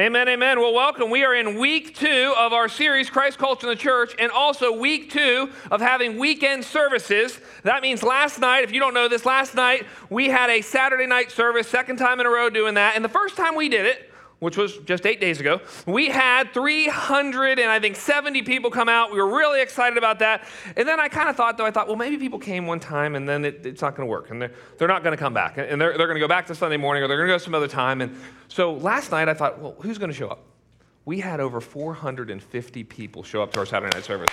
Amen, amen. Well, welcome. We are in week two of our series, Christ Culture in the Church, and also week two of having weekend services. That means last night, if you don't know this, last night we had a Saturday night service, second time in a row doing that. And the first time we did it, which was just eight days ago, we had 300 and I think 70 people come out. We were really excited about that. And then I kind of thought, though, I thought, well, maybe people came one time and then it, it's not going to work. And they're, they're not going to come back. And they're, they're going to go back to Sunday morning or they're going to go some other time. And so last night I thought, well, who's going to show up? We had over 450 people show up to our Saturday night service.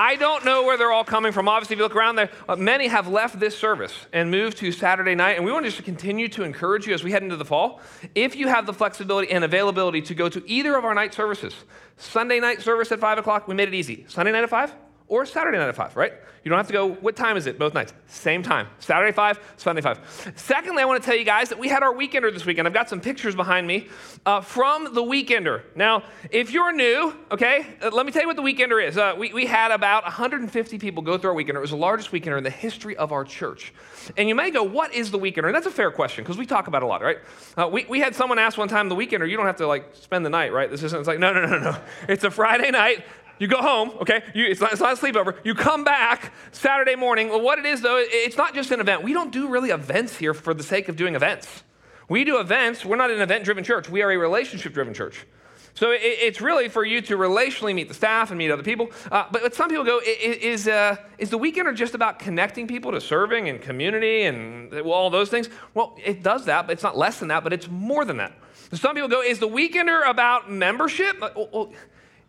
I don't know where they're all coming from. Obviously, if you look around there, uh, many have left this service and moved to Saturday night. And we want to just continue to encourage you as we head into the fall. If you have the flexibility and availability to go to either of our night services, Sunday night service at 5 o'clock, we made it easy. Sunday night at 5? Or Saturday night at 5, right? You don't have to go, what time is it? Both nights. Same time. Saturday 5, Sunday 5. Secondly, I want to tell you guys that we had our weekender this weekend. I've got some pictures behind me uh, from the weekender. Now, if you're new, okay, uh, let me tell you what the weekender is. Uh, we, we had about 150 people go through our weekender. It was the largest weekender in the history of our church. And you may go, what is the weekender? And that's a fair question because we talk about a lot, right? Uh, we, we had someone ask one time the weekender, you don't have to like spend the night, right? This isn't, it's like, no, no, no, no. It's a Friday night. You go home, okay? You, it's, not, it's not a sleepover. You come back Saturday morning. Well, what it is, though, it's not just an event. We don't do really events here for the sake of doing events. We do events. We're not an event driven church, we are a relationship driven church. So it, it's really for you to relationally meet the staff and meet other people. Uh, but, some people go, is, uh, is the weekend just about connecting people to serving and community and all those things? Well, it does that, but it's not less than that, but it's more than that. Some people go, is the weekender about membership? Well,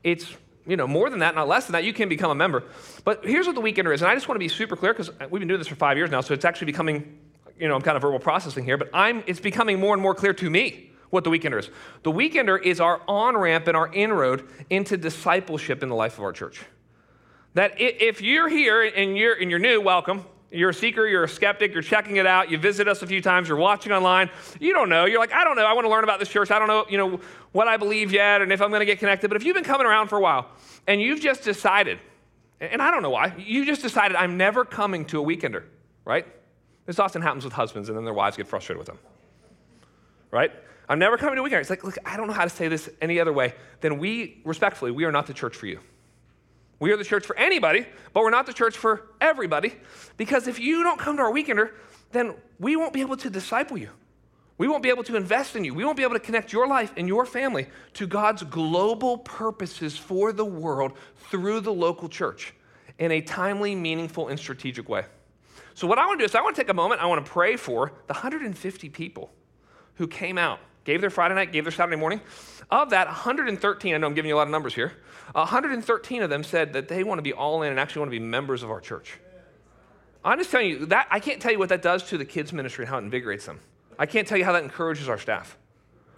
it's you know, more than that, not less than that, you can become a member. But here's what the weekender is, and I just want to be super clear because we've been doing this for five years now, so it's actually becoming, you know, I'm kind of verbal processing here, but I'm, it's becoming more and more clear to me what the weekender is. The weekender is our on ramp and our inroad into discipleship in the life of our church. That if you're here and you're, and you're new, welcome. You're a seeker, you're a skeptic, you're checking it out, you visit us a few times, you're watching online, you don't know. You're like, I don't know, I want to learn about this church. I don't know, you know, what I believe yet and if I'm going to get connected. But if you've been coming around for a while and you've just decided, and I don't know why, you just decided I'm never coming to a weekender, right? This often happens with husbands and then their wives get frustrated with them. Right? I'm never coming to a weekender. It's like, look, I don't know how to say this any other way. Then we, respectfully, we are not the church for you. We are the church for anybody, but we're not the church for everybody. Because if you don't come to our weekender, then we won't be able to disciple you. We won't be able to invest in you. We won't be able to connect your life and your family to God's global purposes for the world through the local church in a timely, meaningful, and strategic way. So, what I want to do is, I want to take a moment, I want to pray for the 150 people who came out, gave their Friday night, gave their Saturday morning. Of that, 113, I know I'm giving you a lot of numbers here, 113 of them said that they want to be all in and actually want to be members of our church. I'm just telling you that I can't tell you what that does to the kids' ministry and how it invigorates them. I can't tell you how that encourages our staff.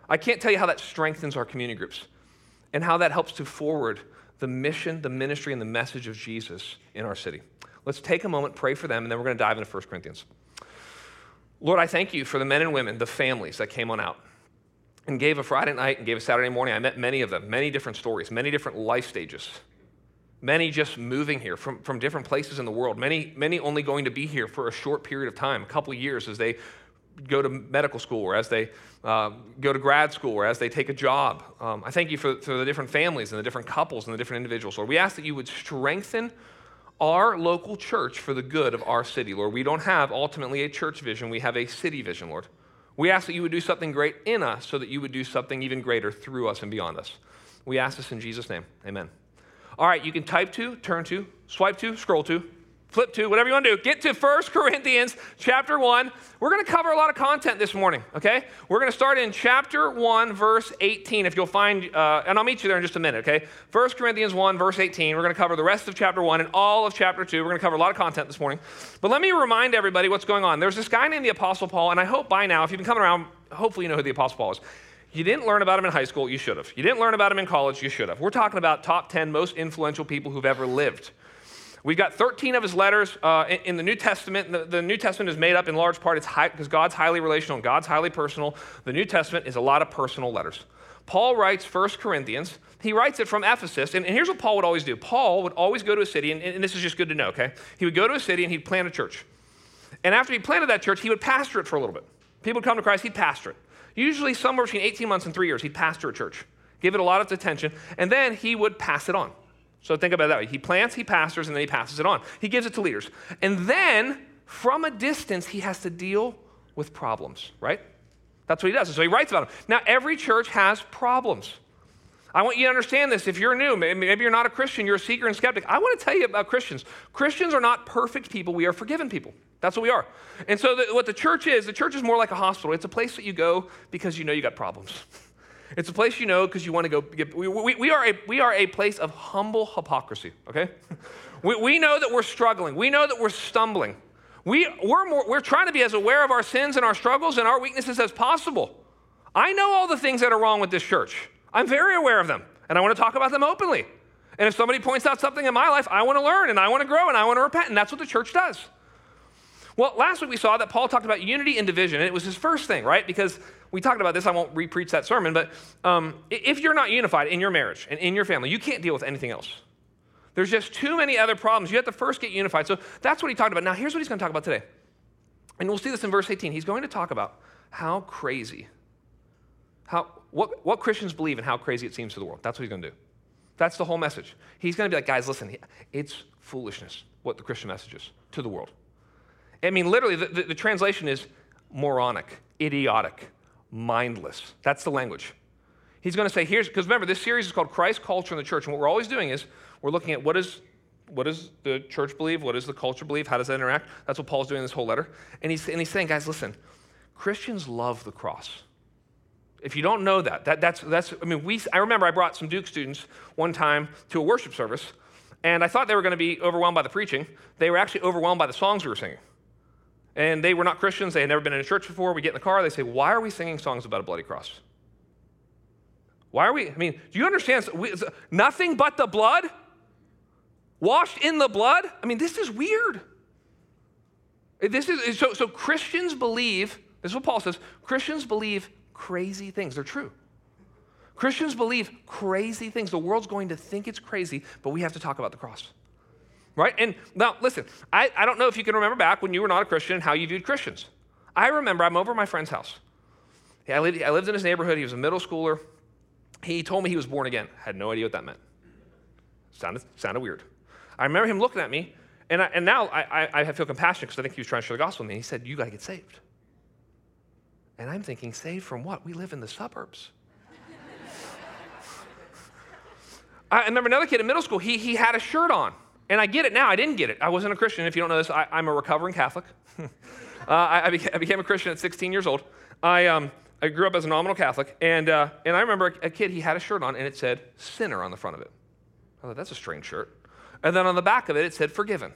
I can't tell you how that strengthens our community groups and how that helps to forward the mission, the ministry, and the message of Jesus in our city. Let's take a moment, pray for them, and then we're going to dive into 1 Corinthians. Lord, I thank you for the men and women, the families that came on out and gave a Friday night and gave a Saturday morning. I met many of them, many different stories, many different life stages. Many just moving here from, from different places in the world. Many, many only going to be here for a short period of time, a couple years as they go to medical school or as they uh, go to grad school or as they take a job. Um, I thank you for, for the different families and the different couples and the different individuals. Lord, we ask that you would strengthen our local church for the good of our city, Lord. We don't have ultimately a church vision, we have a city vision, Lord. We ask that you would do something great in us so that you would do something even greater through us and beyond us. We ask this in Jesus' name. Amen. All right, you can type to, turn to, swipe to, scroll to, flip to, whatever you want to do. Get to 1 Corinthians chapter 1. We're going to cover a lot of content this morning, okay? We're going to start in chapter 1, verse 18, if you'll find, uh, and I'll meet you there in just a minute, okay? 1 Corinthians 1, verse 18. We're going to cover the rest of chapter 1 and all of chapter 2. We're going to cover a lot of content this morning. But let me remind everybody what's going on. There's this guy named the Apostle Paul, and I hope by now, if you've been coming around, hopefully you know who the Apostle Paul is. You didn't learn about him in high school, you should have. You didn't learn about him in college, you should have. We're talking about top 10 most influential people who've ever lived. We've got 13 of his letters uh, in, the New Testament. The, the, New Testament is made up in large part because God's highly relational and God's highly personal. The New Testament is a lot of personal letters. Paul writes 1 Corinthians. He writes it from Ephesus. And, and here's what Paul would always do Paul would always go to a city, and, and this is just good to know, okay? He would go to a city and he'd plant a church. And after he planted that church, he would pastor it for a little bit. People would come to Christ, he'd pastor it. usually somewhere between 18 months and three years, he'd pastor a church, give it a lot of attention, and then he would pass it on. So think about that way. He plants, he pastors, and then he passes it on. He gives it to leaders. And then from a distance, he has to deal with problems, right? That's what he does. And so he writes about them. Now, every church has problems. I want you to understand this. If you're new, maybe you're not a Christian, you're a seeker and skeptic. I want to tell you about Christians. Christians are not perfect people, we are forgiven people. That's what we are. And so, the, what the church is, the church is more like a hospital. It's a place that you go because you know you got problems. It's a place you know because you want to go. Get, we, we, we, are a, we are a place of humble hypocrisy, okay? we, we know that we're struggling, we know that we're stumbling. We, we're, more, we're trying to be as aware of our sins and our struggles and our weaknesses as possible. I know all the things that are wrong with this church. I'm very aware of them, and I want to talk about them openly. And if somebody points out something in my life, I want to learn and I want to grow and I want to repent, and that's what the church does. Well, last week we saw that Paul talked about unity and division, and it was his first thing, right? Because we talked about this, I won't repreach that sermon, but um, if you're not unified in your marriage and in your family, you can't deal with anything else. There's just too many other problems. You have to first get unified. So that's what he talked about. Now, here's what he's going to talk about today. And we'll see this in verse 18. He's going to talk about how crazy, how, what, what Christians believe and how crazy it seems to the world. That's what he's going to do. That's the whole message. He's going to be like, guys, listen, it's foolishness what the Christian message is to the world. I mean, literally, the, the, the translation is moronic, idiotic, mindless. That's the language. He's going to say, here's, because remember, this series is called Christ, Culture, and the Church. And what we're always doing is we're looking at what is what does the church believe? What does the culture believe? How does that interact? That's what Paul's doing in this whole letter. And he's, and he's saying, guys, listen, Christians love the cross. If you don't know that, that that's, that's, I mean, we, I remember I brought some Duke students one time to a worship service, and I thought they were going to be overwhelmed by the preaching. They were actually overwhelmed by the songs we were singing. And they were not Christians, they had never been in a church before. We get in the car, they say, Why are we singing songs about a bloody cross? Why are we? I mean, do you understand? Nothing but the blood? Washed in the blood? I mean, this is weird. This is so, so Christians believe, this is what Paul says, Christians believe crazy things. They're true. Christians believe crazy things. The world's going to think it's crazy, but we have to talk about the cross. Right? And now, listen, I, I don't know if you can remember back when you were not a Christian and how you viewed Christians. I remember I'm over at my friend's house. I lived, I lived in his neighborhood. He was a middle schooler. He told me he was born again. Had no idea what that meant. Sounded, sounded weird. I remember him looking at me, and, I, and now I, I, I feel compassion because I think he was trying to share the gospel with me. He said, You got to get saved. And I'm thinking, saved from what? We live in the suburbs. I remember another kid in middle school, he, he had a shirt on. And I get it now. I didn't get it. I wasn't a Christian. If you don't know this, I, am a recovering Catholic. uh, I, I, became, I, became, a Christian at 16 years old. I, um, I grew up as a nominal Catholic. And, uh, and I remember a, a kid, he had a shirt on, and it said sinner on the front of it. I thought, that's a strange shirt. And then on the back of it, it said forgiven.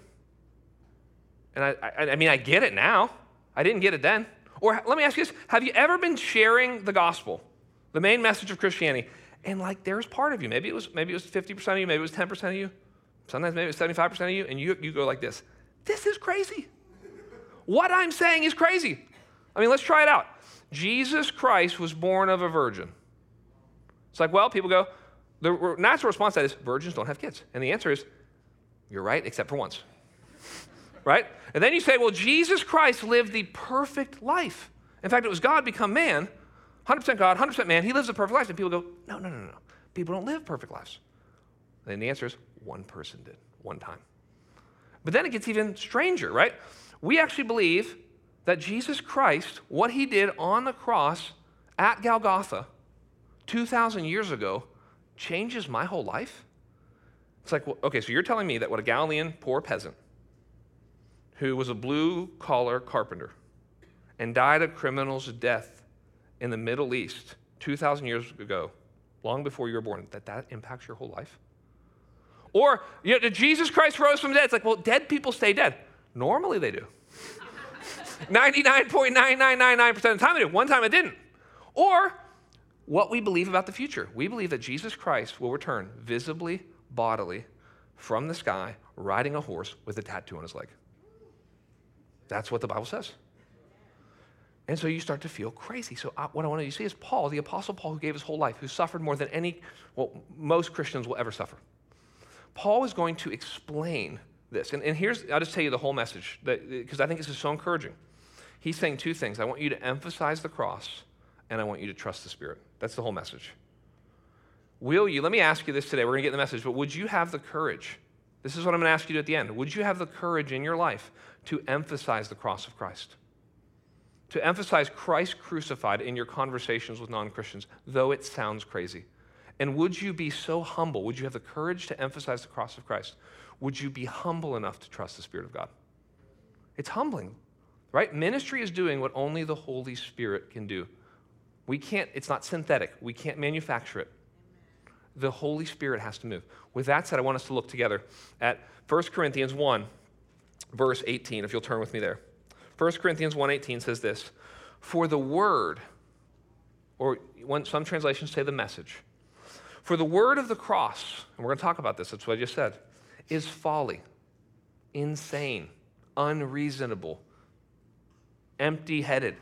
And I, I, I mean, I get it now. I didn't get it then. Or let me ask you this Have you ever been sharing the gospel, the main message of Christianity, and like there's part of you, maybe it was, maybe it was 50% of you, maybe it was 10% of you, sometimes maybe it's 75% of you, and you, you go like this This is crazy. What I'm saying is crazy. I mean, let's try it out. Jesus Christ was born of a virgin. It's like, well, people go, the natural response to that is virgins don't have kids. And the answer is, you're right, except for once. right? And then you say, well, Jesus Christ lived the perfect life. In fact, it was God become man, 100% God, 100% man. He lives a perfect life. And people go, no, no, no, no. People don't live perfect lives. And the answer is, one person did, one time. But then it gets even stranger, right? We actually believe that Jesus Christ, what he did on the cross at Golgotha 2,000 years ago, changes my whole life? It's like, well, okay, so you're telling me that what a Galilean poor peasant who was a blue collar carpenter and died a criminal's death in the Middle East 2,000 years ago, long before you were born, that that impacts your whole life? Or, you know, Jesus Christ rose from the dead. It's like, well, dead people stay dead. Normally they do. 99.9999% of the time they do. One time it didn't. Or, what we believe about the future. We believe that Jesus Christ will return visibly, bodily, from the sky, riding a horse with a tattoo on his leg. That's what the Bible says. And so you start to feel crazy. So I, what I want you to see is Paul, the Apostle Paul, who gave his whole life, who suffered more than any, well, most Christians will ever suffer. Paul is going to explain this. And, and here's, I'll just tell you the whole message, because I think this is so encouraging. He's saying two things. I want you to emphasize the cross, and I want you to trust the Spirit. That's the whole message. Will you, let me ask you this today. We're going to get the message, but would you have the courage? This is what I'm going to ask you at the end. Would you have the courage in your life to emphasize the cross of Christ? To emphasize Christ crucified in your conversations with non Christians, though it sounds crazy. And would you be so humble? Would you have the courage to emphasize the cross of Christ? Would you be humble enough to trust the Spirit of God? It's humbling, right? Ministry is doing what only the Holy Spirit can do. We can't, it's not synthetic, we can't manufacture it. The Holy Spirit has to move. With that said, I want us to look together at 1 Corinthians 1, verse 18, if you'll turn with me there. 1 Corinthians 1:18 says this, "For the word or when some translations say the message for the word of the cross, and we're going to talk about this, that's what I just said, is folly, insane, unreasonable, empty headed,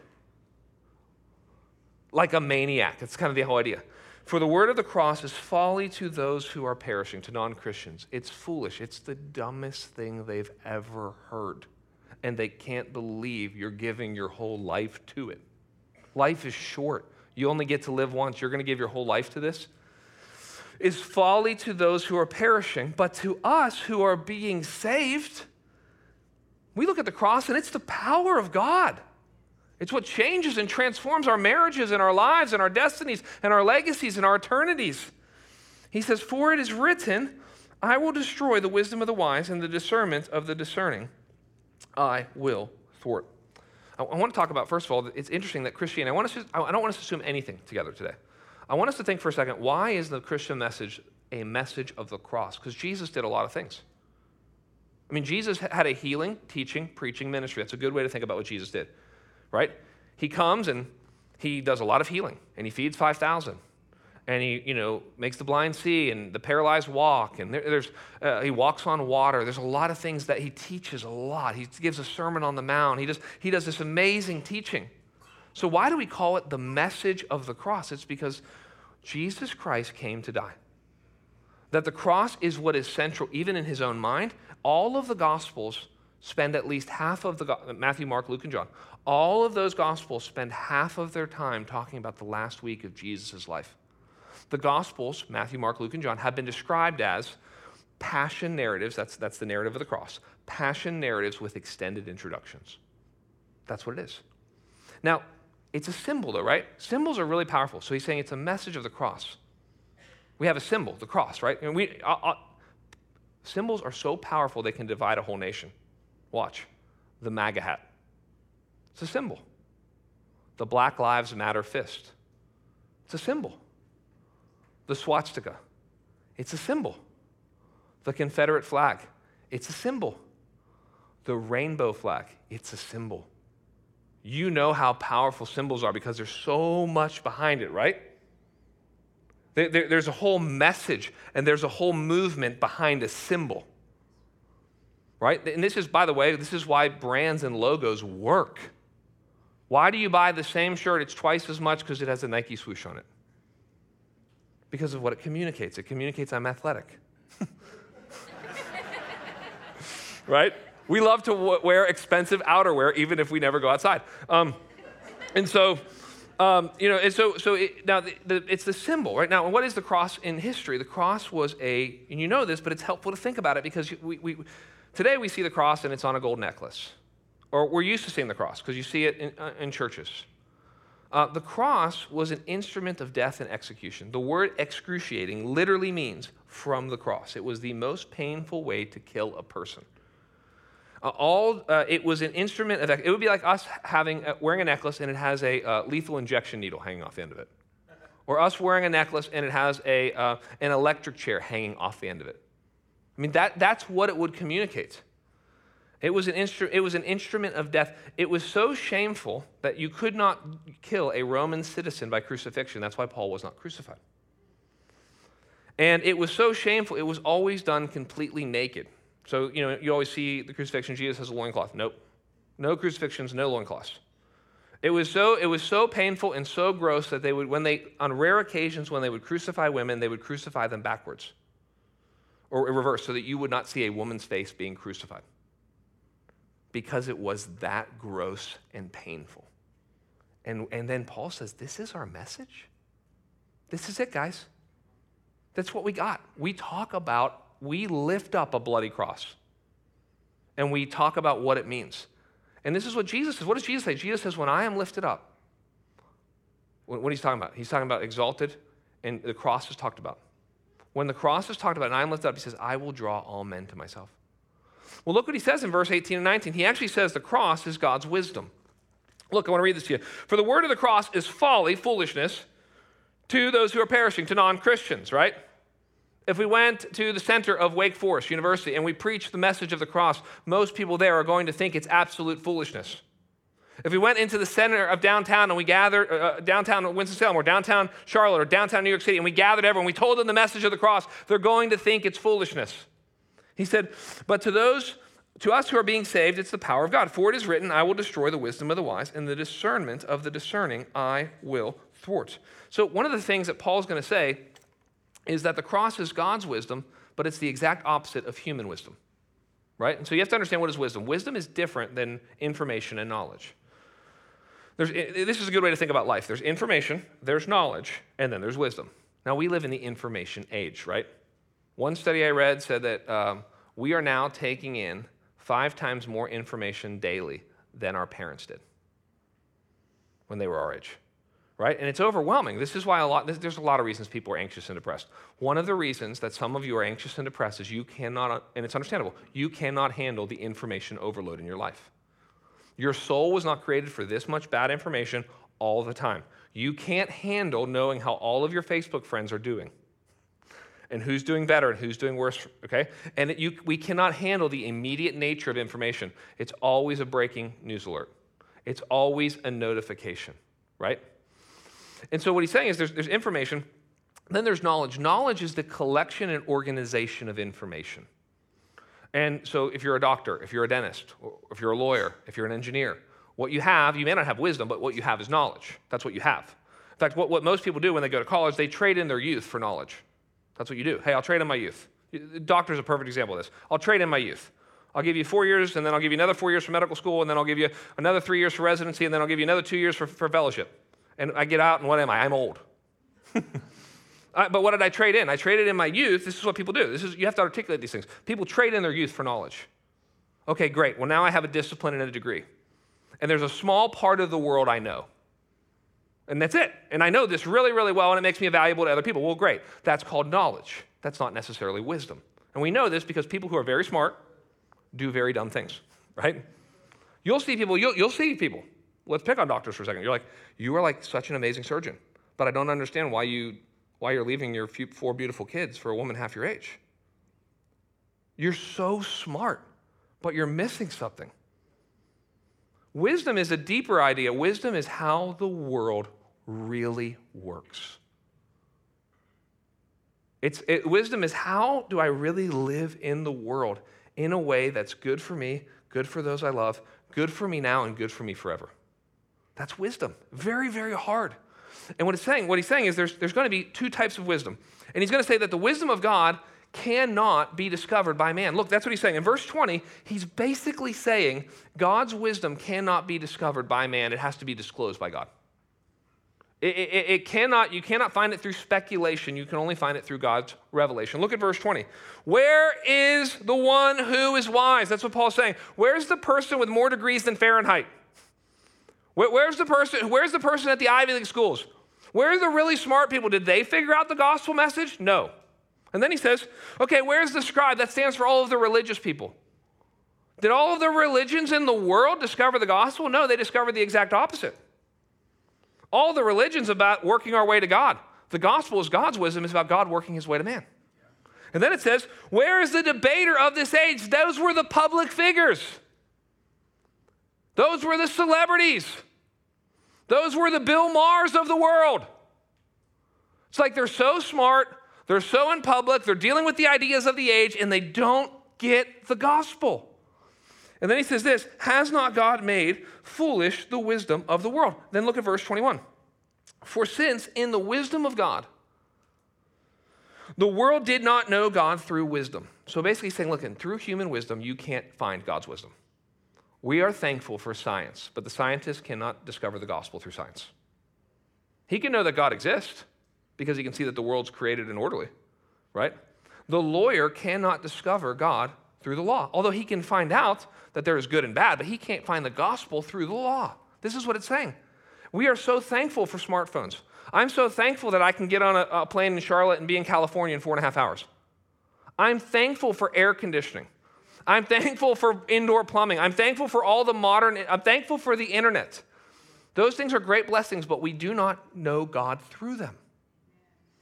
like a maniac. That's kind of the whole idea. For the word of the cross is folly to those who are perishing, to non Christians. It's foolish. It's the dumbest thing they've ever heard. And they can't believe you're giving your whole life to it. Life is short. You only get to live once. You're going to give your whole life to this? Is folly to those who are perishing, but to us who are being saved, we look at the cross and it's the power of God. It's what changes and transforms our marriages and our lives and our destinies and our legacies and our eternities. He says, For it is written, I will destroy the wisdom of the wise and the discernment of the discerning. I will thwart. I, want to talk about, first of all, it's interesting that Christianity, I, want us to, I don't want us to assume anything together today. I want us to think for a second why is the Christian message a message of the cross? Because Jesus did a lot of things. I mean, Jesus had a healing, teaching, preaching ministry. That's a good way to think about what Jesus did, right? He comes and he does a lot of healing, and he feeds 5,000. And he, you know, makes the blind see and the paralyzed walk, and there, there's, uh, he walks on water. There's a lot of things that he teaches a lot. He gives a sermon on the mount. He does, he does this amazing teaching. So, why do we call it the message of the cross? It's because Jesus Christ came to die. That the cross is what is central, even in his own mind. All of the Gospels spend at least half of the Matthew, Mark, Luke, and John. All of those Gospels spend half of their time talking about the last week of Jesus' life. The Gospels, Matthew, Mark, Luke, and John, have been described as passion narratives. That's, that's the narrative of the cross. Passion narratives with extended introductions. That's what it is. Now, it's a symbol, though, right? Symbols are really powerful. So he's saying it's a message of the cross. We have a symbol, the cross, right? And we, uh, uh, symbols are so powerful they can divide a whole nation. Watch the MAGA hat. It's a symbol. The Black Lives Matter fist. It's a symbol. The swastika. It's a symbol. The Confederate flag. It's a symbol. The rainbow flag. It's a symbol you know how powerful symbols are because there's so much behind it, right? there's a whole message and there's a whole movement behind a symbol, right? And this is, by the way, this is why brands and logos work. Why do you buy the same shirt? It's twice as much because it has a Nike swoosh on it. Because of what it communicates. It communicates I'm athletic. right? We love to w- wear expensive outerwear, even if we never go outside. Um, and so, um, you know, and so, so it, now the, the, it's the symbol, right? Now, what is the cross in history? The cross was a, and you know this, but it's helpful to think about it because we, we today we see the cross and it's on a gold necklace. Or we're used to seeing the cross because you see it in, uh, in churches. Uh, the cross was an instrument of death and execution. The word excruciating literally means from the cross. It was the most painful way to kill a person. Uh, all uh, it was an instrument of it would be like us having uh, wearing a necklace and it has a uh, lethal injection needle hanging off the end of it. Or us wearing a necklace and it has a, uh, an electric chair hanging off the end of it. I mean that, that's what it would communicate. It was, an instru- it was an instrument of death. It was so shameful that you could not kill a roman citizen by crucifixion. That's why paul was not crucified. And it was so shameful it was always done completely naked so, you know, you always see the crucifixion, Jesus has a loincloth. Nope. No crucifixions, no loincloths. It was so it was so painful and so gross that they would when they on rare occasions when they would crucify women, they would crucify them backwards. Or reverse, so that you would not see a woman's face being crucified. Because it was that gross and painful. And, and then Paul says, This is our message. This is it, guys. That's what we got. We talk about, we lift up a bloody cross and we talk about what it means. And this is what Jesus says. What does Jesus say? Jesus says, When I am lifted up, what he's talking about? He's talking about exalted, and the cross is talked about. When the cross is talked about and I am lifted up, he says, I will draw all men to myself. Well, look what he says in verse 18 and 19. He actually says the cross is God's wisdom. Look, I want to read this to you. For the word of the cross is folly, foolishness, to those who are perishing, to non Christians, right? If we went to the center of Wake Forest University and we preached the message of the cross, most people there are going to think it's absolute foolishness. If we went into the center of downtown and we gathered, uh, uh downtown Winston-Salem or downtown Charlotte or downtown New York City, and we gathered everyone, we told them the message of the cross, they're going to think it's foolishness. He said, but to those, to us who are being saved, it's the power of God. For it is written, I will destroy the wisdom of the wise, and the discernment of the discerning I will thwart. So one of the things that Paul's going to say is that the cross is God's wisdom, but it's the exact opposite of human wisdom. Right? And so you have to understand what is wisdom. Wisdom is different than information and knowledge. There's, this is a good way to think about life. There's information, there's knowledge, and then there's wisdom. Now, we live in the information age, right? One study I read said that um, we are now taking in five times more information daily than our parents did when they were our age right? And it's overwhelming. This is why a lot, there's a lot of reasons people are anxious and depressed. One of the reasons that some of you are anxious and depressed is you cannot, and it's understandable, you cannot handle the information overload in your life. Your soul was not created for this much bad information all the time. You can't handle knowing how all of your Facebook friends are doing and who's doing better and who's doing worse, okay? And you, we cannot handle the immediate nature of information. It's always a breaking news alert, it's always a notification, right? And so what he's saying is there's, there's information, then there's knowledge. Knowledge is the collection and organization of information. And so if you're a doctor, if you're a dentist, if you're a lawyer, if you're an engineer, what you have, you may not have wisdom, but what you have is knowledge. That's what you have. In fact, what, what most people do when they go to college, they trade in their youth for knowledge. That's what you do. Hey, I'll trade in my youth. Doctor's a perfect example of this. I'll trade in my youth. I'll give you four years, and then I'll give you another four years for medical school, and then I'll give you another three years for residency, and then I'll give you another two years for, for fellowship. And I get out, and what am I? I'm old. Uh, but what did I trade in? I traded in my youth. This is what people do. This is you have to articulate these things. People trade in their youth for knowledge. Okay, great. Well, now I have a discipline and a degree. And there's a small part of the world I know. And that's it. And I know this really, really well, and it makes me valuable to other people. Well, great. That's called knowledge. That's not necessarily wisdom. And we know this because people who are very smart do very dumb things, right? You'll see people, you'll, you'll see people let's pick on doctors for a second. You're like, you are like such an amazing surgeon, but I don't understand why you why you're leaving your few, four beautiful kids for a woman half your age. You're so smart, but you're missing something. Wisdom is a deeper idea. Wisdom is how the world really works. It's, it, wisdom is how do I really live in the world in a way that's good for me, good for those I love, good for me now, and good for me forever. That's wisdom. Very, very hard. And what he's saying, what he's saying is there's, there's going to be two types of wisdom. And he's going to say that the wisdom of God cannot be discovered by man. Look, that's what he's saying. In verse 20, he's basically saying God's wisdom cannot be discovered by man. It has to be disclosed by God. It, it, it, cannot, you cannot find it through speculation. You can only find it through God's revelation. Look at verse 20. Where is the one who is wise? That's what Paul's saying. Where's the person with more degrees than Fahrenheit? Where, where's the person? Where's the person at the Ivy League schools? Where are the really smart people? Did they figure out the gospel message? No. And then he says, okay, where's the scribe? That stands for all of the religious people. Did all of the religions in the world discover the gospel? No, they discovered the exact opposite. All the religions about working our way to God. The gospel is God's wisdom, it's about God working his way to man. And then it says, Where is the debater of this age? Those were the public figures. Those were the celebrities. Those were the Bill Mahers of the world. It's like they're so smart, they're so in public, they're dealing with the ideas of the age, and they don't get the gospel. And then he says this Has not God made foolish the wisdom of the world? Then look at verse 21. For since in the wisdom of God, the world did not know God through wisdom. So basically saying, look, through human wisdom, you can't find God's wisdom. We are thankful for science, but the scientist cannot discover the gospel through science. He can know that God exists because he can see that the world's created and orderly, right? The lawyer cannot discover God through the law, although he can find out that there is good and bad, but he can't find the gospel through the law. This is what it's saying. We are so thankful for smartphones. I'm so thankful that I can get on a, a plane in Charlotte and be in California in four and a half hours. I'm thankful for air conditioning. I'm thankful for indoor plumbing. I'm thankful for all the modern, I'm thankful for the internet. Those things are great blessings, but we do not know God through them.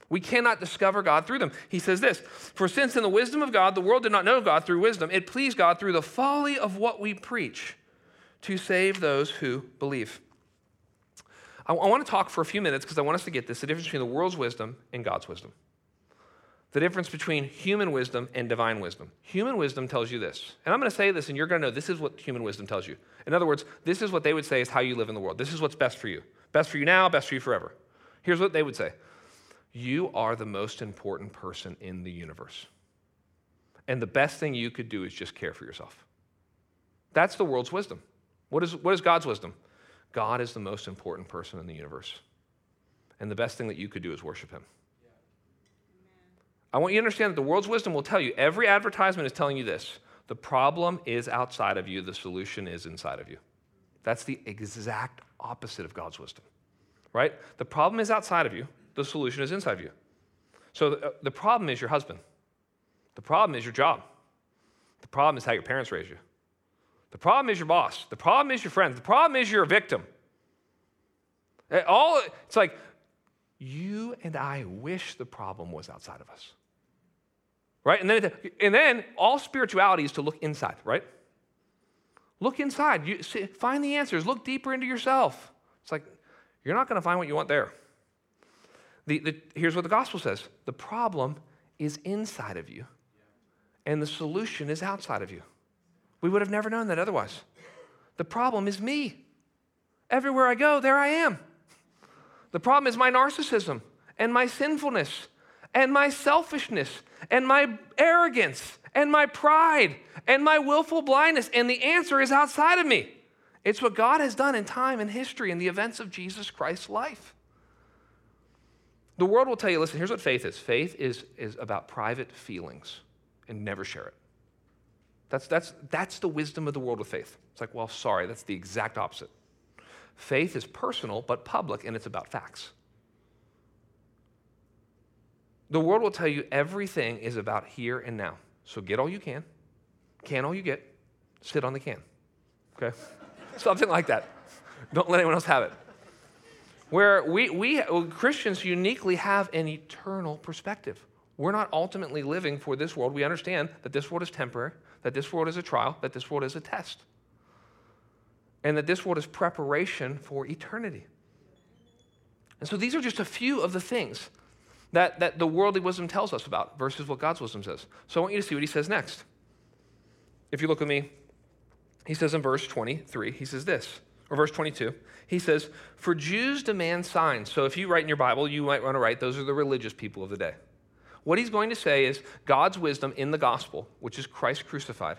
We cannot discover God through them. He says this For since in the wisdom of God, the world did not know God through wisdom, it pleased God through the folly of what we preach to save those who believe. I, I want to talk for a few minutes because I want us to get this the difference between the world's wisdom and God's wisdom. The difference between human wisdom and divine wisdom. Human wisdom tells you this. And I'm going to say this, and you're going to know this is what human wisdom tells you. In other words, this is what they would say is how you live in the world. This is what's best for you. Best for you now, best for you forever. Here's what they would say You are the most important person in the universe. And the best thing you could do is just care for yourself. That's the world's wisdom. What is, what is God's wisdom? God is the most important person in the universe. And the best thing that you could do is worship him. I want you to understand that the world's wisdom will tell you, every advertisement is telling you this the problem is outside of you, the solution is inside of you. That's the exact opposite of God's wisdom, right? The problem is outside of you, the solution is inside of you. So the, uh, the problem is your husband, the problem is your job, the problem is how your parents raised you. The problem is your boss. The problem is your friends. The problem is you're a victim. Eh, all, it's like you and I wish the problem was outside of us. Right? And then, and then all spirituality is to look inside, right? Look inside. You, see, find the answers. Look deeper into yourself. It's like you're not going to find what you want there. The, the, here's what the gospel says the problem is inside of you, and the solution is outside of you. We would have never known that otherwise. The problem is me. Everywhere I go, there I am. The problem is my narcissism and my sinfulness and my selfishness and my arrogance and my pride and my willful blindness. And the answer is outside of me. It's what God has done in time and history and the events of Jesus Christ's life. The world will tell you listen, here's what faith is faith is, is about private feelings and never share it. That's, that's, that's the wisdom of the world with faith. It's like, well, sorry, that's the exact opposite. Faith is personal but public, and it's about facts. The world will tell you everything is about here and now. So get all you can, can all you get, sit on the can. Okay? Something like that. Don't let anyone else have it. Where we, we Christians uniquely have an eternal perspective. We're not ultimately living for this world. We understand that this world is temporary, that this world is a trial, that this world is a test, and that this world is preparation for eternity. And so these are just a few of the things that, that the worldly wisdom tells us about versus what God's wisdom says. So I want you to see what he says next. If you look at me, he says in verse 23, he says this, or verse 22, he says, For Jews demand signs. So if you write in your Bible, you might want to write, those are the religious people of the day. What he's going to say is God's wisdom in the gospel, which is Christ crucified,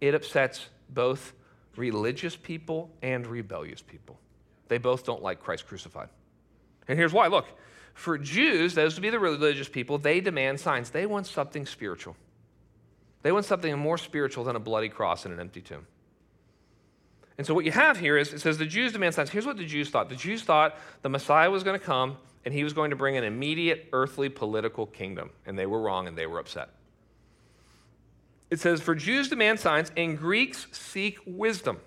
it upsets both religious people and rebellious people. They both don't like Christ crucified. And here's why look, for Jews, those would be the religious people, they demand signs. They want something spiritual. They want something more spiritual than a bloody cross and an empty tomb. And so what you have here is it says the Jews demand signs. Here's what the Jews thought the Jews thought the Messiah was going to come and he was going to bring an immediate earthly political kingdom. And they were wrong and they were upset. It says, For Jews demand signs and Greeks seek wisdom.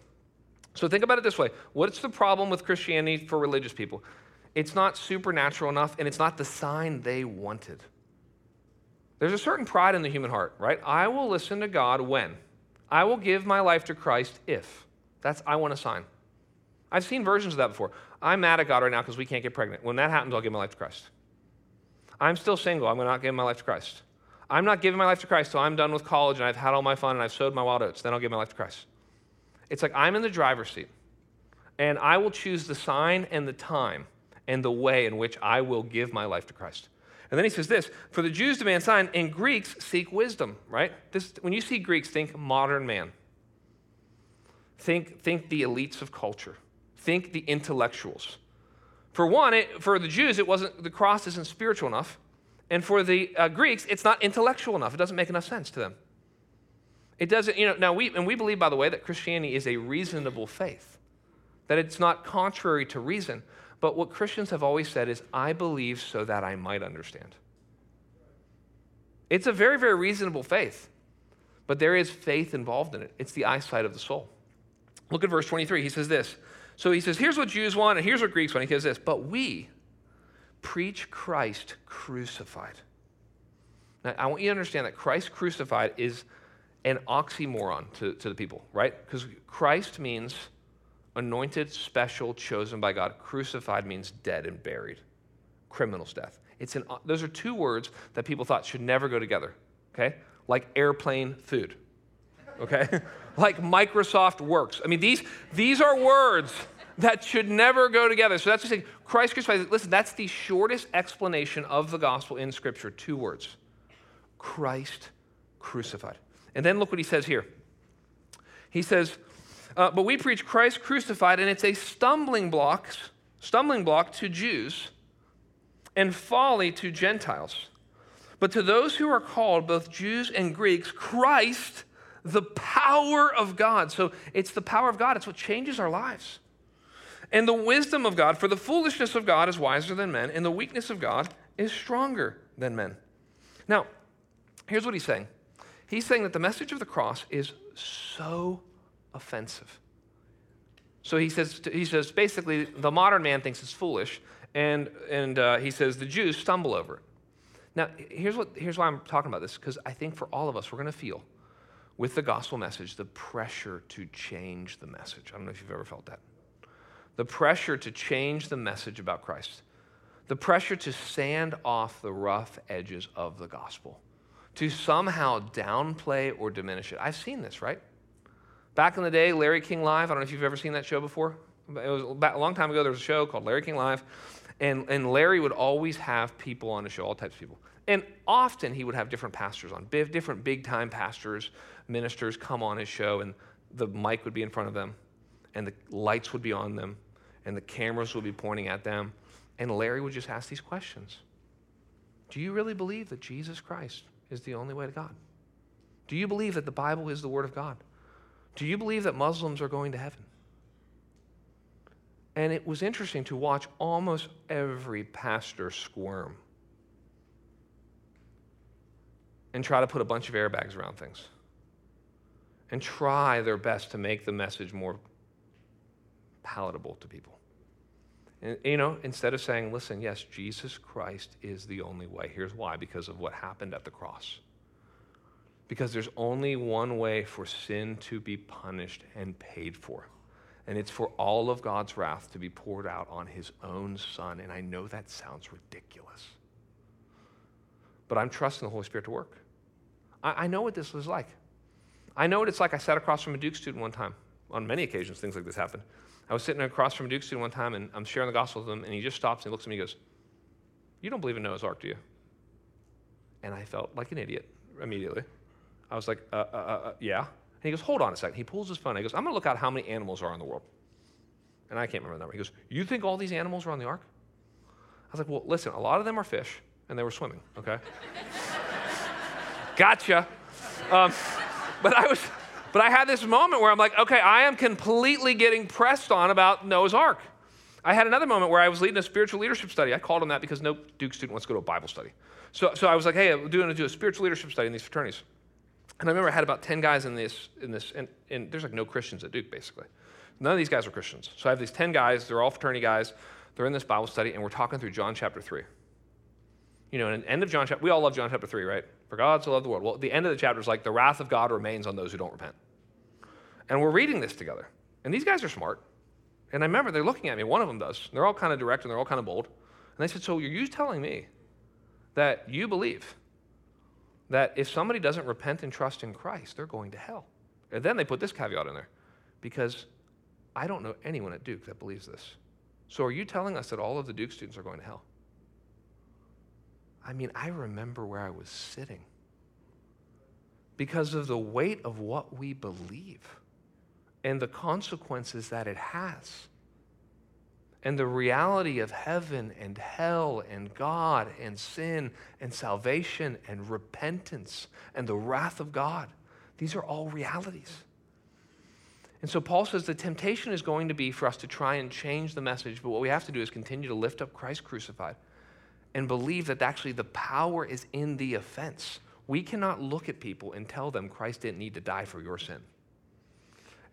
So think about it this way what's the problem with Christianity for religious people? It's not supernatural enough and it's not the sign they wanted. There's a certain pride in the human heart, right? I will listen to God when? I will give my life to Christ if. That's, I want a sign. I've seen versions of that before. I'm mad at God right now because we can't get pregnant. When that happens, I'll give my life to Christ. I'm still single. I'm not giving my life to Christ. I'm not giving my life to Christ till I'm done with college and I've had all my fun and I've sowed my wild oats. Then I'll give my life to Christ. It's like I'm in the driver's seat and I will choose the sign and the time and the way in which I will give my life to Christ. And then he says this For the Jews demand sign, and Greeks seek wisdom, right? This, when you see Greeks, think modern man. Think, think the elites of culture. Think the intellectuals. For one, it, for the Jews, it wasn't the cross isn't spiritual enough, and for the uh, Greeks, it's not intellectual enough. It doesn't make enough sense to them. It doesn't, you know. Now we and we believe, by the way, that Christianity is a reasonable faith, that it's not contrary to reason. But what Christians have always said is, "I believe so that I might understand." It's a very, very reasonable faith, but there is faith involved in it. It's the eyesight of the soul. Look at verse 23. He says this. So he says, here's what Jews want, and here's what Greeks want. He says this, but we preach Christ crucified. Now, I want you to understand that Christ crucified is an oxymoron to, to the people, right? Because Christ means anointed, special, chosen by God. Crucified means dead and buried, criminal's death. It's an, those are two words that people thought should never go together, okay? Like airplane food, okay? like Microsoft works. I mean, these, these are words that should never go together. So that's just saying Christ crucified. Listen, that's the shortest explanation of the gospel in Scripture. Two words Christ crucified. And then look what he says here. He says, uh, But we preach Christ crucified, and it's a stumbling block, stumbling block to Jews and folly to Gentiles. But to those who are called, both Jews and Greeks, Christ, the power of God. So it's the power of God, it's what changes our lives. And the wisdom of God, for the foolishness of God is wiser than men, and the weakness of God is stronger than men. Now, here's what he's saying he's saying that the message of the cross is so offensive. So he says, he says basically, the modern man thinks it's foolish, and, and uh, he says the Jews stumble over it. Now, here's, what, here's why I'm talking about this, because I think for all of us, we're going to feel with the gospel message the pressure to change the message. I don't know if you've ever felt that. The pressure to change the message about Christ, the pressure to sand off the rough edges of the gospel, to somehow downplay or diminish it. I've seen this, right? Back in the day, Larry King Live, I don't know if you've ever seen that show before. It was a long time ago, there was a show called Larry King Live and, and Larry would always have people on the show, all types of people. And often he would have different pastors on, different big time pastors, ministers come on his show, and the mic would be in front of them, and the lights would be on them, and the cameras would be pointing at them. And Larry would just ask these questions Do you really believe that Jesus Christ is the only way to God? Do you believe that the Bible is the Word of God? Do you believe that Muslims are going to heaven? And it was interesting to watch almost every pastor squirm and try to put a bunch of airbags around things and try their best to make the message more palatable to people. And, you know, instead of saying, listen, yes, Jesus Christ is the only way. Here's why because of what happened at the cross. Because there's only one way for sin to be punished and paid for and it's for all of God's wrath to be poured out on his own son. And I know that sounds ridiculous. But I'm trusting the Holy Spirit to work. I, I know what this was like. I know what it's like. I sat across from a Duke student one time. On many occasions, things like this happen. I was sitting across from a Duke student one time, and I'm sharing the gospel with him, and he just stops and he looks at me and goes, You don't believe in Noah's Ark, do you? And I felt like an idiot immediately. I was like, uh, uh, uh, uh Yeah. And he goes, hold on a second. He pulls his phone. He goes, I'm going to look out how many animals are in the world. And I can't remember the number. He goes, You think all these animals are on the ark? I was like, Well, listen, a lot of them are fish, and they were swimming, okay? gotcha. Um, but I was, but I had this moment where I'm like, okay, I am completely getting pressed on about Noah's Ark. I had another moment where I was leading a spiritual leadership study. I called him that because no Duke student wants to go to a Bible study. So, so I was like, hey, I'm doing, do a spiritual leadership study in these fraternities. And I remember I had about 10 guys in this, in this and, and there's like no Christians at Duke, basically. None of these guys are Christians. So I have these 10 guys, they're all fraternity guys. They're in this Bible study, and we're talking through John chapter 3. You know, and the end of John chapter, we all love John chapter 3, right? For God so loved the world. Well, the end of the chapter is like, the wrath of God remains on those who don't repent. And we're reading this together. And these guys are smart. And I remember they're looking at me. One of them does. They're all kind of direct and they're all kind of bold. And they said, So you're you telling me that you believe that if somebody doesn't repent and trust in Christ, they're going to hell. And then they put this caveat in there because I don't know anyone at Duke that believes this. So are you telling us that all of the Duke students are going to hell? I mean, I remember where I was sitting because of the weight of what we believe. and the consequences that it has. And the reality of heaven and hell and God and sin and salvation and repentance and the wrath of God. These are all realities. And so Paul says the temptation is going to be for us to try and change the message, but what we have to do is continue to lift up Christ crucified and believe that actually the power is in the offense. We cannot look at people and tell them Christ didn't need to die for your sin.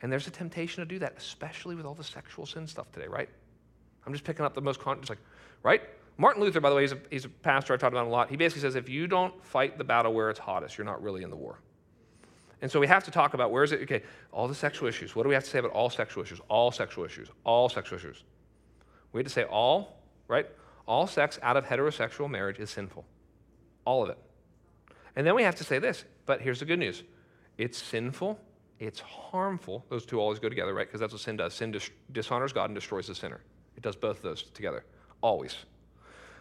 And there's a temptation to do that, especially with all the sexual sin stuff today, right? I'm just picking up the most, con- just like, right? Martin Luther, by the way, he's a, he's a pastor I talked about a lot. He basically says if you don't fight the battle where it's hottest, you're not really in the war. And so we have to talk about where is it? Okay, all the sexual issues. What do we have to say about all sexual issues? All sexual issues. All sexual issues. We have to say all, right? All sex out of heterosexual marriage is sinful. All of it. And then we have to say this, but here's the good news it's sinful, it's harmful. Those two always go together, right? Because that's what sin does. Sin dis- dishonors God and destroys the sinner. It does both of those together, always.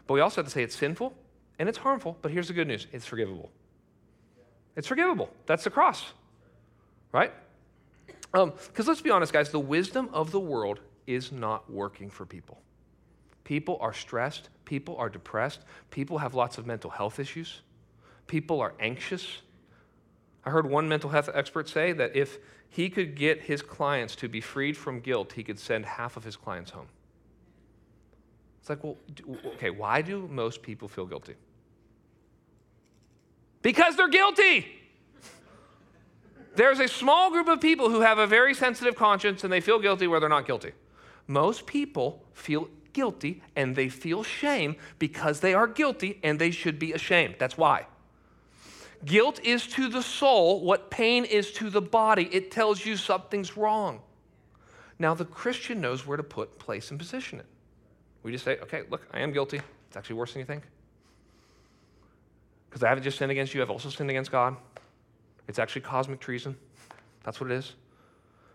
But we also have to say it's sinful and it's harmful, but here's the good news it's forgivable. It's forgivable. That's the cross, right? Because um, let's be honest, guys, the wisdom of the world is not working for people. People are stressed, people are depressed, people have lots of mental health issues, people are anxious. I heard one mental health expert say that if he could get his clients to be freed from guilt, he could send half of his clients home. It's like, well, okay, why do most people feel guilty? Because they're guilty. There's a small group of people who have a very sensitive conscience and they feel guilty where they're not guilty. Most people feel guilty and they feel shame because they are guilty and they should be ashamed. That's why. Guilt is to the soul what pain is to the body. It tells you something's wrong. Now, the Christian knows where to put, place, and position it. We just say, okay, look, I am guilty. It's actually worse than you think. Because I haven't just sinned against you, I've also sinned against God. It's actually cosmic treason. That's what it is.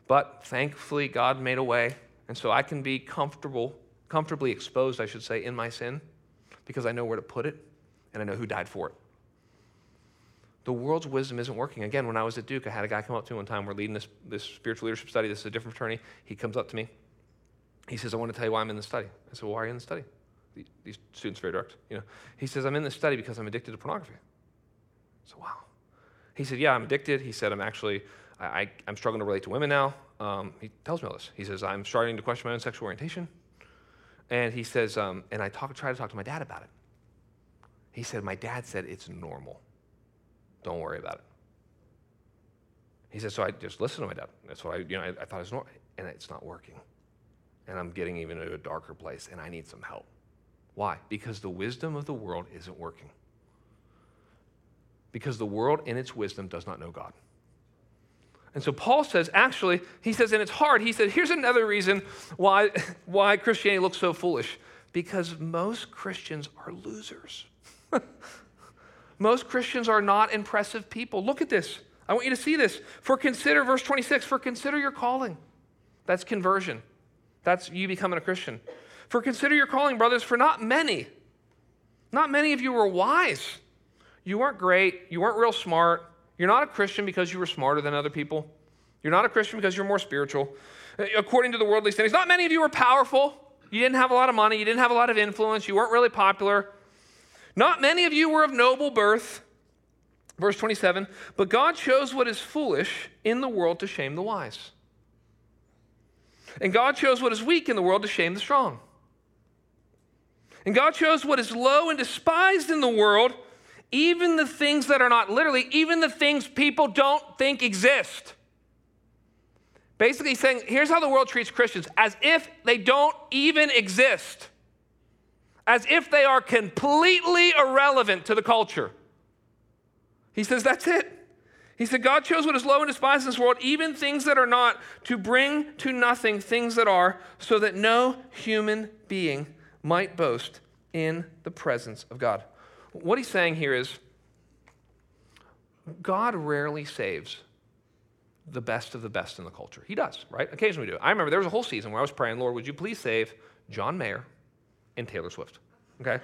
But thankfully, God made a way. And so I can be comfortable, comfortably exposed, I should say, in my sin because I know where to put it and I know who died for it. The world's wisdom isn't working. Again, when I was at Duke, I had a guy come up to me one time. We're leading this, this spiritual leadership study. This is a different fraternity. He comes up to me he says, I want to tell you why I'm in the study. I said, Well, why are you in the study? These students are very direct. You know, he says, I'm in this study because I'm addicted to pornography. So wow. He said, Yeah, I'm addicted. He said, I'm actually, I, am struggling to relate to women now. Um, he tells me all this. He says, I'm starting to question my own sexual orientation. And he says, um, and I talk, try to talk to my dad about it. He said, My dad said it's normal. Don't worry about it. He said, So I just listen to my dad. That's what I, you know, I, I thought it was normal. And it's not working and I'm getting even to a darker place, and I need some help. Why? Because the wisdom of the world isn't working. Because the world, in its wisdom, does not know God. And so Paul says, actually, he says, and it's hard. He said, here's another reason why, why Christianity looks so foolish. Because most Christians are losers. most Christians are not impressive people. Look at this. I want you to see this. For consider, verse 26, for consider your calling. That's conversion. That's you becoming a Christian. For consider your calling, brothers, for not many, not many of you were wise. You weren't great. You weren't real smart. You're not a Christian because you were smarter than other people. You're not a Christian because you're more spiritual. Uh, according to the worldly standards, not many of you were powerful. You didn't have a lot of money. You didn't have a lot of influence. You weren't really popular. Not many of you were of noble birth. Verse 27 But God chose what is foolish in the world to shame the wise. And God chose what is weak in the world to shame the strong. And God chose what is low and despised in the world, even the things that are not literally, even the things people don't think exist. Basically, saying, here's how the world treats Christians as if they don't even exist, as if they are completely irrelevant to the culture. He says, that's it. He said, God chose what is low and despised in this world, even things that are not, to bring to nothing things that are, so that no human being might boast in the presence of God. What he's saying here is God rarely saves the best of the best in the culture. He does, right? Occasionally we do. I remember there was a whole season where I was praying, Lord, would you please save John Mayer and Taylor Swift? Okay?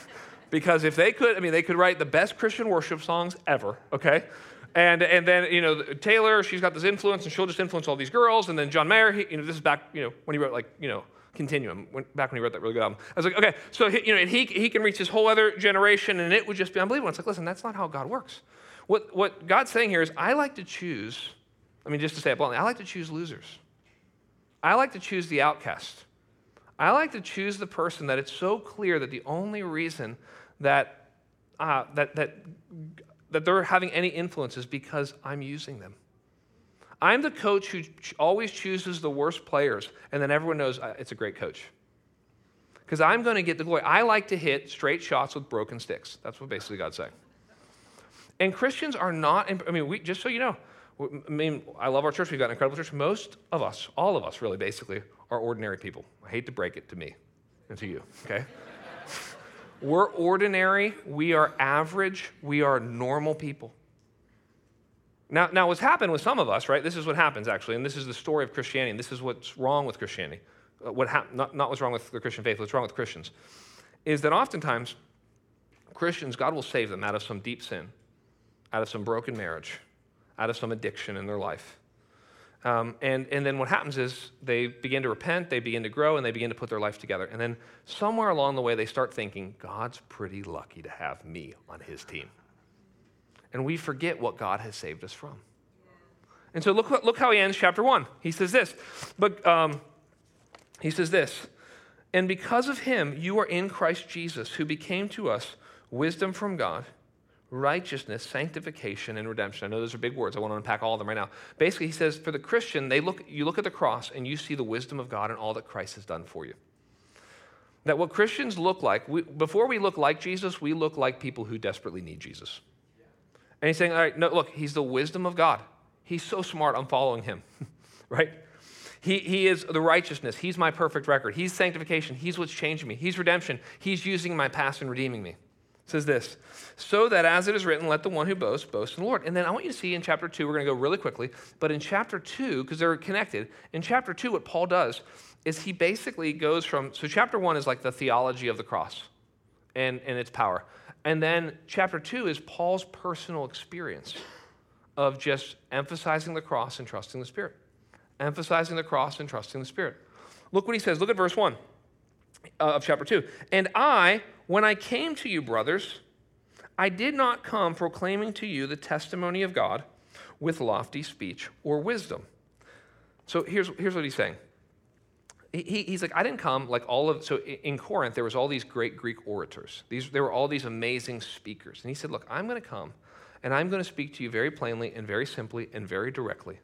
because if they could, I mean, they could write the best Christian worship songs ever, okay? And, and then, you know, Taylor, she's got this influence and she'll just influence all these girls. And then John Mayer, he, you know, this is back, you know, when he wrote like, you know, Continuum, when, back when he wrote that really good album. I was like, okay, so, he, you know, he, he can reach this whole other generation and it would just be unbelievable. It's like, listen, that's not how God works. What, what God's saying here is, I like to choose, I mean, just to say it bluntly, I like to choose losers. I like to choose the outcast. I like to choose the person that it's so clear that the only reason that, uh, that, that, that they're having any influence is because I'm using them. I'm the coach who always chooses the worst players, and then everyone knows uh, it's a great coach. Because I'm going to get the glory. I like to hit straight shots with broken sticks. That's what basically God's saying. And Christians are not, I mean, we, just so you know, I mean, I love our church. We've got an incredible church. Most of us, all of us really, basically, are ordinary people. I hate to break it to me and to you, okay? We're ordinary. We are average. We are normal people. Now, now, what's happened with some of us, right? This is what happens actually, and this is the story of Christianity. And this is what's wrong with Christianity. Uh, what hap- not, not what's wrong with the Christian faith, what's wrong with Christians, is that oftentimes Christians, God will save them out of some deep sin, out of some broken marriage, out of some addiction in their life. Um, and, and then what happens is they begin to repent, they begin to grow, and they begin to put their life together. And then somewhere along the way, they start thinking, God's pretty lucky to have me on his team. And we forget what God has saved us from. And so look, look how he ends chapter one. He says this, but um, he says this, and because of him, you are in Christ Jesus, who became to us wisdom from God righteousness, sanctification, and redemption. I know those are big words. I want to unpack all of them right now. Basically, he says for the Christian, they look, you look at the cross and you see the wisdom of God and all that Christ has done for you. That what Christians look like, we, before we look like Jesus, we look like people who desperately need Jesus. And he's saying, all right, no, look, he's the wisdom of God. He's so smart, I'm following him, right? He, he is the righteousness. He's my perfect record. He's sanctification. He's what's changing me. He's redemption. He's using my past and redeeming me says this so that as it is written let the one who boasts boast in the lord. And then i want you to see in chapter 2 we're going to go really quickly but in chapter 2 because they're connected in chapter 2 what paul does is he basically goes from so chapter 1 is like the theology of the cross and, and its power. And then chapter 2 is paul's personal experience of just emphasizing the cross and trusting the spirit emphasizing the cross and trusting the spirit. Look what he says. Look at verse 1 uh, of chapter 2 and i when I came to you, brothers, I did not come proclaiming to you the testimony of God with lofty speech or wisdom. So here's, here's what he's saying. He, he's like, I didn't come like all of, so in Corinth, there was all these great Greek orators. These, there were all these amazing speakers. And he said, look, I'm going to come and I'm going to speak to you very plainly and very simply and very directly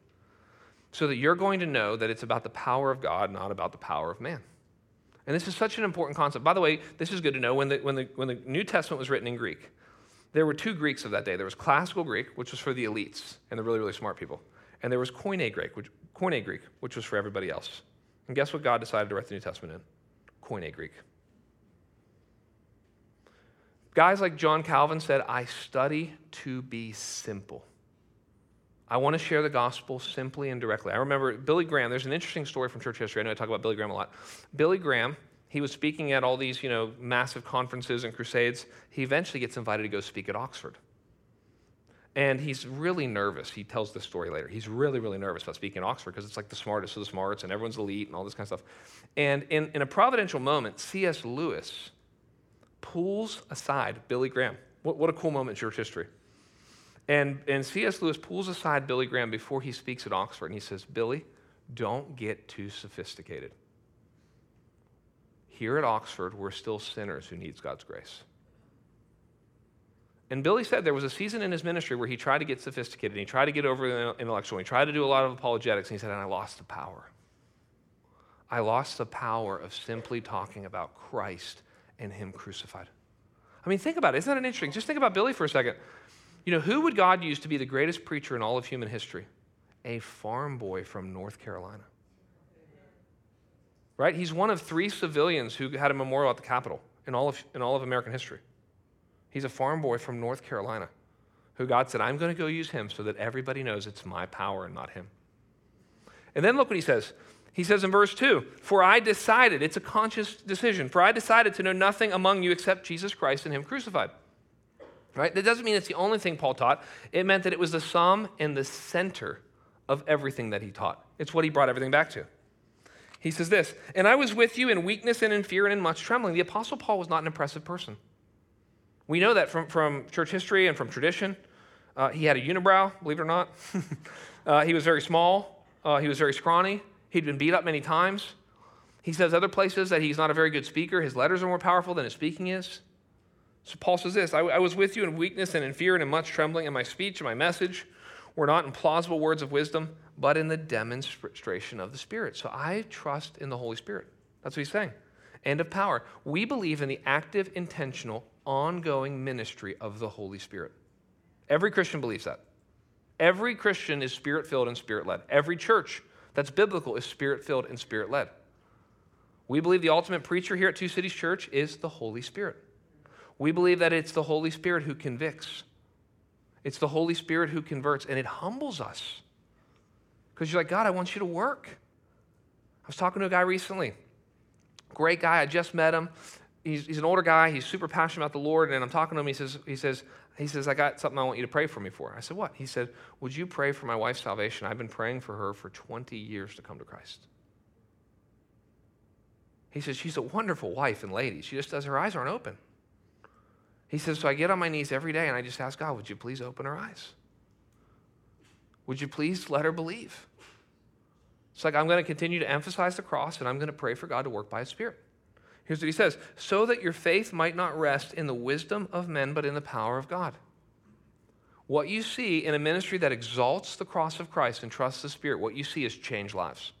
so that you're going to know that it's about the power of God, not about the power of man. And this is such an important concept. By the way, this is good to know. When the, when the, when the New Testament was written in Greek, there were two Greeks of that day. There was classical Greek, which was for the elites and the really, really smart people. And there was Koine Greek, which, Koine Greek, which was for everybody else. And guess what God decided to write the New Testament in? Koine Greek. Guys like John Calvin said, I study to be simple. I want to share the gospel simply and directly. I remember Billy Graham, there's an interesting story from church history. I know I talk about Billy Graham a lot. Billy Graham, he was speaking at all these, you know, massive conferences and crusades. He eventually gets invited to go speak at Oxford. And he's really nervous. He tells this story later. He's really, really nervous about speaking at Oxford because it's like the smartest of the smarts and everyone's elite and all this kind of stuff. And in, in a providential moment, C.S. Lewis pulls aside Billy Graham. What, what a cool moment in church history. And, and C.S. Lewis pulls aside Billy Graham before he speaks at Oxford and he says, Billy, don't get too sophisticated. Here at Oxford, we're still sinners who needs God's grace. And Billy said there was a season in his ministry where he tried to get sophisticated, and he tried to get over the intellectual, he tried to do a lot of apologetics, and he said, and I lost the power. I lost the power of simply talking about Christ and Him crucified. I mean, think about it. Isn't that interesting? Just think about Billy for a second. You know, who would God use to be the greatest preacher in all of human history? A farm boy from North Carolina. Right? He's one of three civilians who had a memorial at the Capitol in all of, in all of American history. He's a farm boy from North Carolina who God said, I'm going to go use him so that everybody knows it's my power and not him. And then look what he says. He says in verse 2 For I decided, it's a conscious decision, for I decided to know nothing among you except Jesus Christ and him crucified. Right? That doesn't mean it's the only thing Paul taught. It meant that it was the sum and the center of everything that he taught. It's what he brought everything back to. He says this, and I was with you in weakness and in fear and in much trembling. The Apostle Paul was not an impressive person. We know that from, from church history and from tradition. Uh, he had a unibrow, believe it or not. uh, he was very small. Uh, he was very scrawny. He'd been beat up many times. He says other places that he's not a very good speaker. His letters are more powerful than his speaking is. So Paul says this I, I was with you in weakness and in fear and in much trembling, and my speech and my message were not in plausible words of wisdom, but in the demonstration of the Spirit. So I trust in the Holy Spirit. That's what he's saying. And of power. We believe in the active, intentional, ongoing ministry of the Holy Spirit. Every Christian believes that. Every Christian is spirit filled and spirit led. Every church that's biblical is spirit filled and spirit led. We believe the ultimate preacher here at Two Cities Church is the Holy Spirit. We believe that it's the Holy Spirit who convicts, it's the Holy Spirit who converts, and it humbles us. Because you're like, God, I want you to work. I was talking to a guy recently, great guy. I just met him. He's, he's an older guy. He's super passionate about the Lord. And I'm talking to him. He says, he says, he says, I got something I want you to pray for me for. I said, What? He said, Would you pray for my wife's salvation? I've been praying for her for 20 years to come to Christ. He says, She's a wonderful wife and lady. She just does, her eyes aren't open. He says, So I get on my knees every day and I just ask God, Would you please open her eyes? Would you please let her believe? It's like, I'm going to continue to emphasize the cross and I'm going to pray for God to work by His Spirit. Here's what he says so that your faith might not rest in the wisdom of men, but in the power of God. What you see in a ministry that exalts the cross of Christ and trusts the Spirit, what you see is changed lives.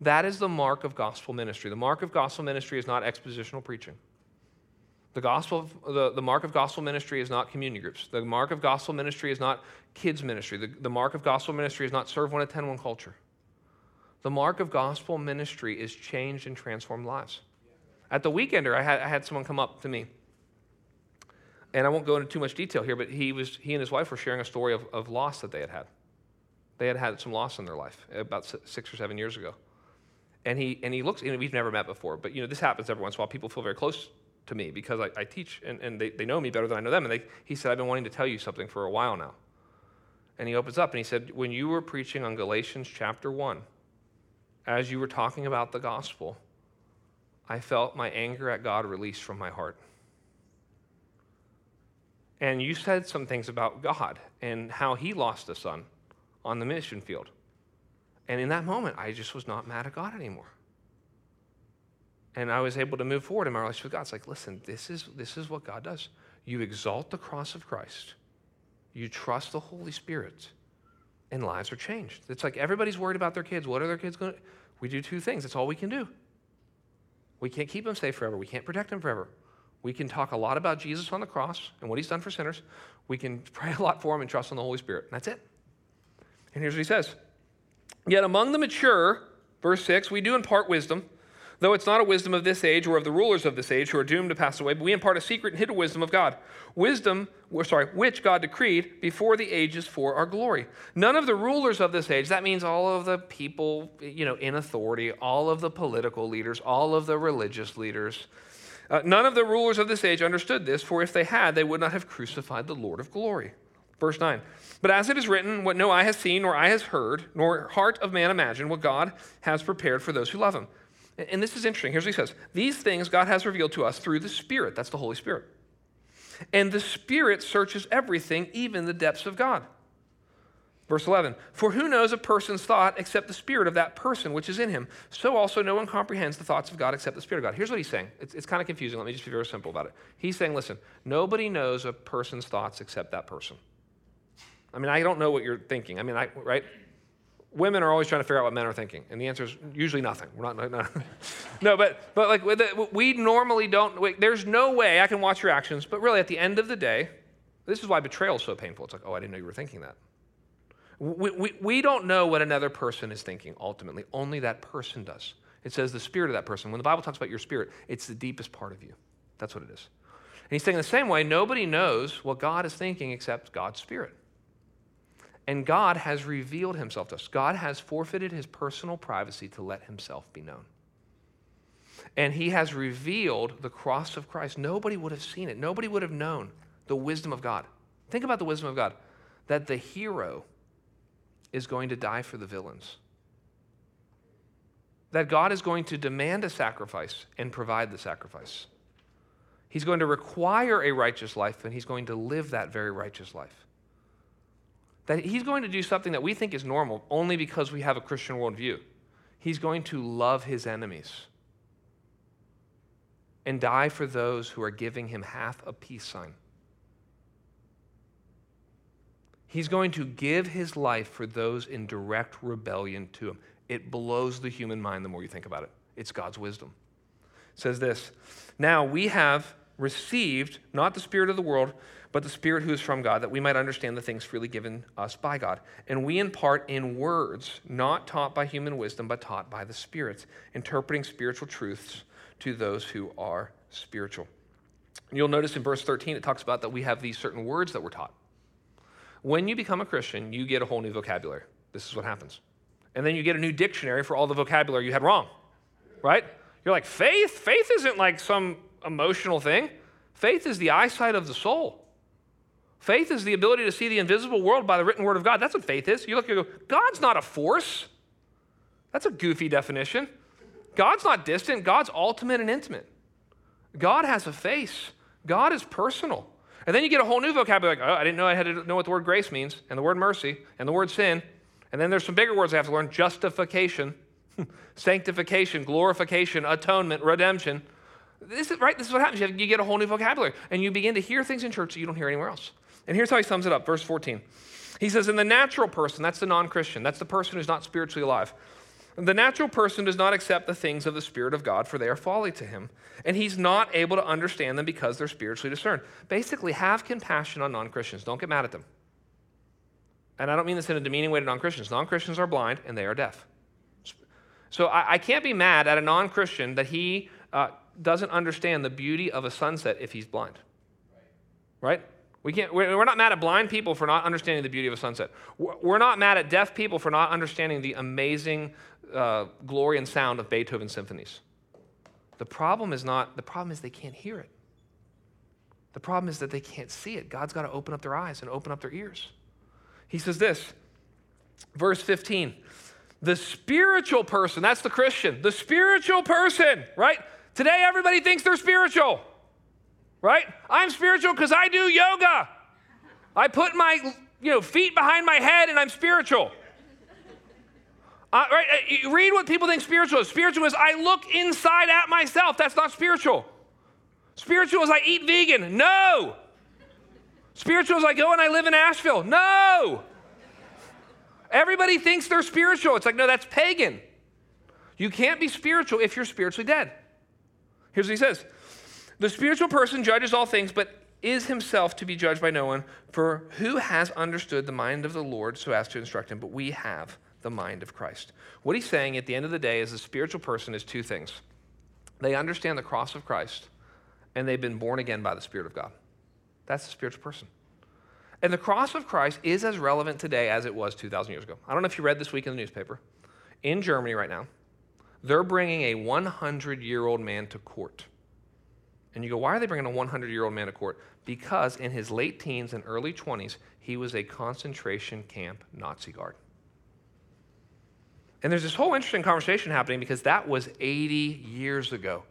That is the mark of gospel ministry. The mark of gospel ministry is not expositional preaching. The, gospel, the, the mark of gospel ministry is not community groups. The mark of gospel ministry is not kids ministry. The, the mark of gospel ministry is not serve one, attend one culture. The mark of gospel ministry is changed and transformed lives. At the weekender, I had, I had someone come up to me. And I won't go into too much detail here, but he, was, he and his wife were sharing a story of, of loss that they had had. They had had some loss in their life about six or seven years ago. And he, and he looks, and we've never met before, but you know, this happens every once in a while. People feel very close to me because I, I teach and, and they, they know me better than I know them. And they, he said, I've been wanting to tell you something for a while now. And he opens up and he said, When you were preaching on Galatians chapter 1, as you were talking about the gospel, I felt my anger at God released from my heart. And you said some things about God and how he lost a son on the mission field. And in that moment, I just was not mad at God anymore and I was able to move forward in my relationship with God. It's like, listen, this is, this is what God does. You exalt the cross of Christ, you trust the Holy Spirit, and lives are changed. It's like everybody's worried about their kids. What are their kids going to We do two things. That's all we can do. We can't keep them safe forever, we can't protect them forever. We can talk a lot about Jesus on the cross and what he's done for sinners. We can pray a lot for him and trust in the Holy Spirit. That's it. And here's what he says Yet among the mature, verse 6, we do impart wisdom Though it's not a wisdom of this age or of the rulers of this age who are doomed to pass away, but we impart a secret and hidden wisdom of God. Wisdom, sorry, which God decreed before the ages for our glory. None of the rulers of this age, that means all of the people, you know, in authority, all of the political leaders, all of the religious leaders, uh, none of the rulers of this age understood this, for if they had, they would not have crucified the Lord of glory. Verse 9. But as it is written, what no eye has seen, nor eye has heard, nor heart of man imagined, what God has prepared for those who love him. And this is interesting. Here's what he says These things God has revealed to us through the Spirit. That's the Holy Spirit. And the Spirit searches everything, even the depths of God. Verse 11 For who knows a person's thought except the spirit of that person which is in him? So also no one comprehends the thoughts of God except the Spirit of God. Here's what he's saying. It's, it's kind of confusing. Let me just be very simple about it. He's saying, listen, nobody knows a person's thoughts except that person. I mean, I don't know what you're thinking. I mean, I, right? Women are always trying to figure out what men are thinking, and the answer is usually nothing. We're not, no, no but but like we normally don't. Wait, there's no way I can watch your actions, but really at the end of the day, this is why betrayal is so painful. It's like, oh, I didn't know you were thinking that. We, we, we don't know what another person is thinking ultimately. Only that person does. It says the spirit of that person. When the Bible talks about your spirit, it's the deepest part of you. That's what it is. And he's saying the same way, nobody knows what God is thinking except God's spirit. And God has revealed himself to us. God has forfeited his personal privacy to let himself be known. And he has revealed the cross of Christ. Nobody would have seen it, nobody would have known The wisdom of God. Think about the wisdom of God that the hero is going to die for the villains. That God is going to demand a sacrifice and provide the sacrifice. He's going to require a righteous life, and he's going to live that very righteous life. That he's going to do something that we think is normal only because we have a Christian worldview. He's going to love his enemies and die for those who are giving him half a peace sign. He's going to give his life for those in direct rebellion to him. It blows the human mind the more you think about it. It's God's wisdom. It says this Now we have received not the Spirit of the world, but the Spirit who is from God, that we might understand the things freely given us by God. And we impart in words, not taught by human wisdom, but taught by the Spirit, interpreting spiritual truths to those who are spiritual. You'll notice in verse 13, it talks about that we have these certain words that we're taught. When you become a Christian, you get a whole new vocabulary. This is what happens. And then you get a new dictionary for all the vocabulary you had wrong, right? You're like, faith? Faith isn't like some emotional thing. Faith is the eyesight of the soul. Faith is the ability to see the invisible world by the written word of God. That's what faith is. You look and go, God's not a force. That's a goofy definition. God's not distant, God's ultimate and intimate. God has a face, God is personal. And then you get a whole new vocabulary like, oh, I didn't know I had to know what the word grace means, and the word mercy, and the word sin. And then there's some bigger words I have to learn justification, sanctification, glorification, atonement, redemption. This is right. This is what happens. You, have, you get a whole new vocabulary, and you begin to hear things in church that you don't hear anywhere else. And here's how he sums it up, verse 14. He says, "In the natural person, that's the non-Christian, that's the person who's not spiritually alive. The natural person does not accept the things of the Spirit of God, for they are folly to him, and he's not able to understand them because they're spiritually discerned. Basically, have compassion on non Christians. Don't get mad at them. And I don't mean this in a demeaning way to non Christians. Non Christians are blind and they are deaf. So I, I can't be mad at a non Christian that he uh, doesn't understand the beauty of a sunset if he's blind. Right? We can't, we're not mad at blind people for not understanding the beauty of a sunset. We're not mad at deaf people for not understanding the amazing uh, glory and sound of Beethoven's symphonies. The problem is not, the problem is they can't hear it. The problem is that they can't see it. God's got to open up their eyes and open up their ears. He says this, verse 15 the spiritual person, that's the Christian, the spiritual person, right? Today, everybody thinks they're spiritual, right? I'm spiritual because I do yoga. I put my you know, feet behind my head and I'm spiritual. Uh, right? Uh, read what people think spiritual is. Spiritual is I look inside at myself. That's not spiritual. Spiritual is I eat vegan. No. Spiritual is I go and I live in Asheville. No. Everybody thinks they're spiritual. It's like, no, that's pagan. You can't be spiritual if you're spiritually dead. Here's what he says The spiritual person judges all things, but is himself to be judged by no one. For who has understood the mind of the Lord so as to instruct him? But we have the mind of Christ. What he's saying at the end of the day is the spiritual person is two things they understand the cross of Christ, and they've been born again by the Spirit of God. That's a spiritual person. And the cross of Christ is as relevant today as it was 2,000 years ago. I don't know if you read this week in the newspaper. In Germany right now, they're bringing a 100 year old man to court. And you go, why are they bringing a 100 year old man to court? Because in his late teens and early 20s, he was a concentration camp Nazi guard. And there's this whole interesting conversation happening because that was 80 years ago.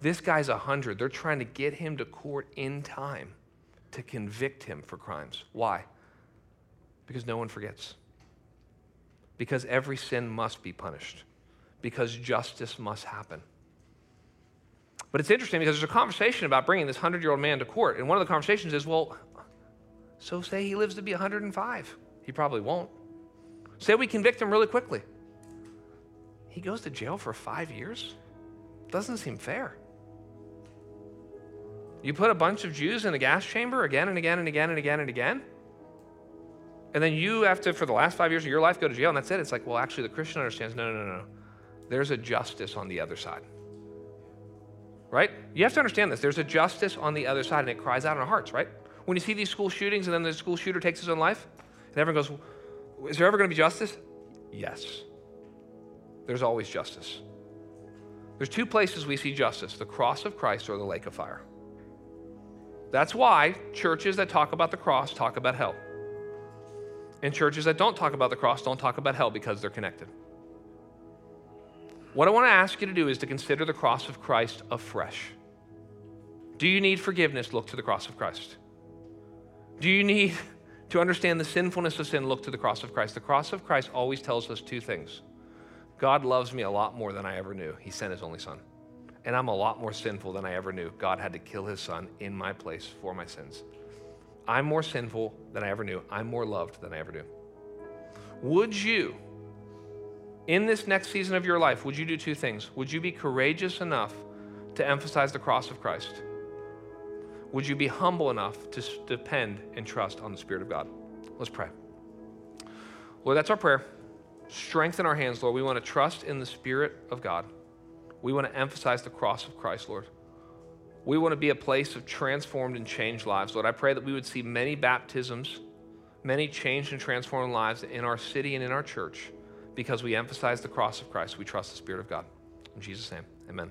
This guy's 100. They're trying to get him to court in time to convict him for crimes. Why? Because no one forgets. Because every sin must be punished. Because justice must happen. But it's interesting because there's a conversation about bringing this 100 year old man to court. And one of the conversations is well, so say he lives to be 105. He probably won't. Say we convict him really quickly. He goes to jail for five years? Doesn't seem fair. You put a bunch of Jews in a gas chamber again and again and again and again and again, and then you have to, for the last five years of your life, go to jail, and that's it. It's like, well, actually, the Christian understands no, no, no, no. There's a justice on the other side. Right? You have to understand this. There's a justice on the other side, and it cries out in our hearts, right? When you see these school shootings and then the school shooter takes his own life, and everyone goes, Is there ever going to be justice? Yes there's always justice. There's two places we see justice the cross of Christ or the lake of fire. That's why churches that talk about the cross talk about hell. And churches that don't talk about the cross don't talk about hell because they're connected. What I want to ask you to do is to consider the cross of Christ afresh. Do you need forgiveness? Look to the cross of Christ. Do you need to understand the sinfulness of sin? Look to the cross of Christ. The cross of Christ always tells us two things God loves me a lot more than I ever knew. He sent his only son. And I'm a lot more sinful than I ever knew. God had to kill his son in my place for my sins. I'm more sinful than I ever knew. I'm more loved than I ever knew. Would you, in this next season of your life, would you do two things? Would you be courageous enough to emphasize the cross of Christ? Would you be humble enough to depend and trust on the Spirit of God? Let's pray. Lord, that's our prayer. Strengthen our hands, Lord. We want to trust in the Spirit of God. We want to emphasize the cross of Christ, Lord. We want to be a place of transformed and changed lives. Lord, I pray that we would see many baptisms, many changed and transformed lives in our city and in our church because we emphasize the cross of Christ. We trust the Spirit of God. In Jesus' name, amen.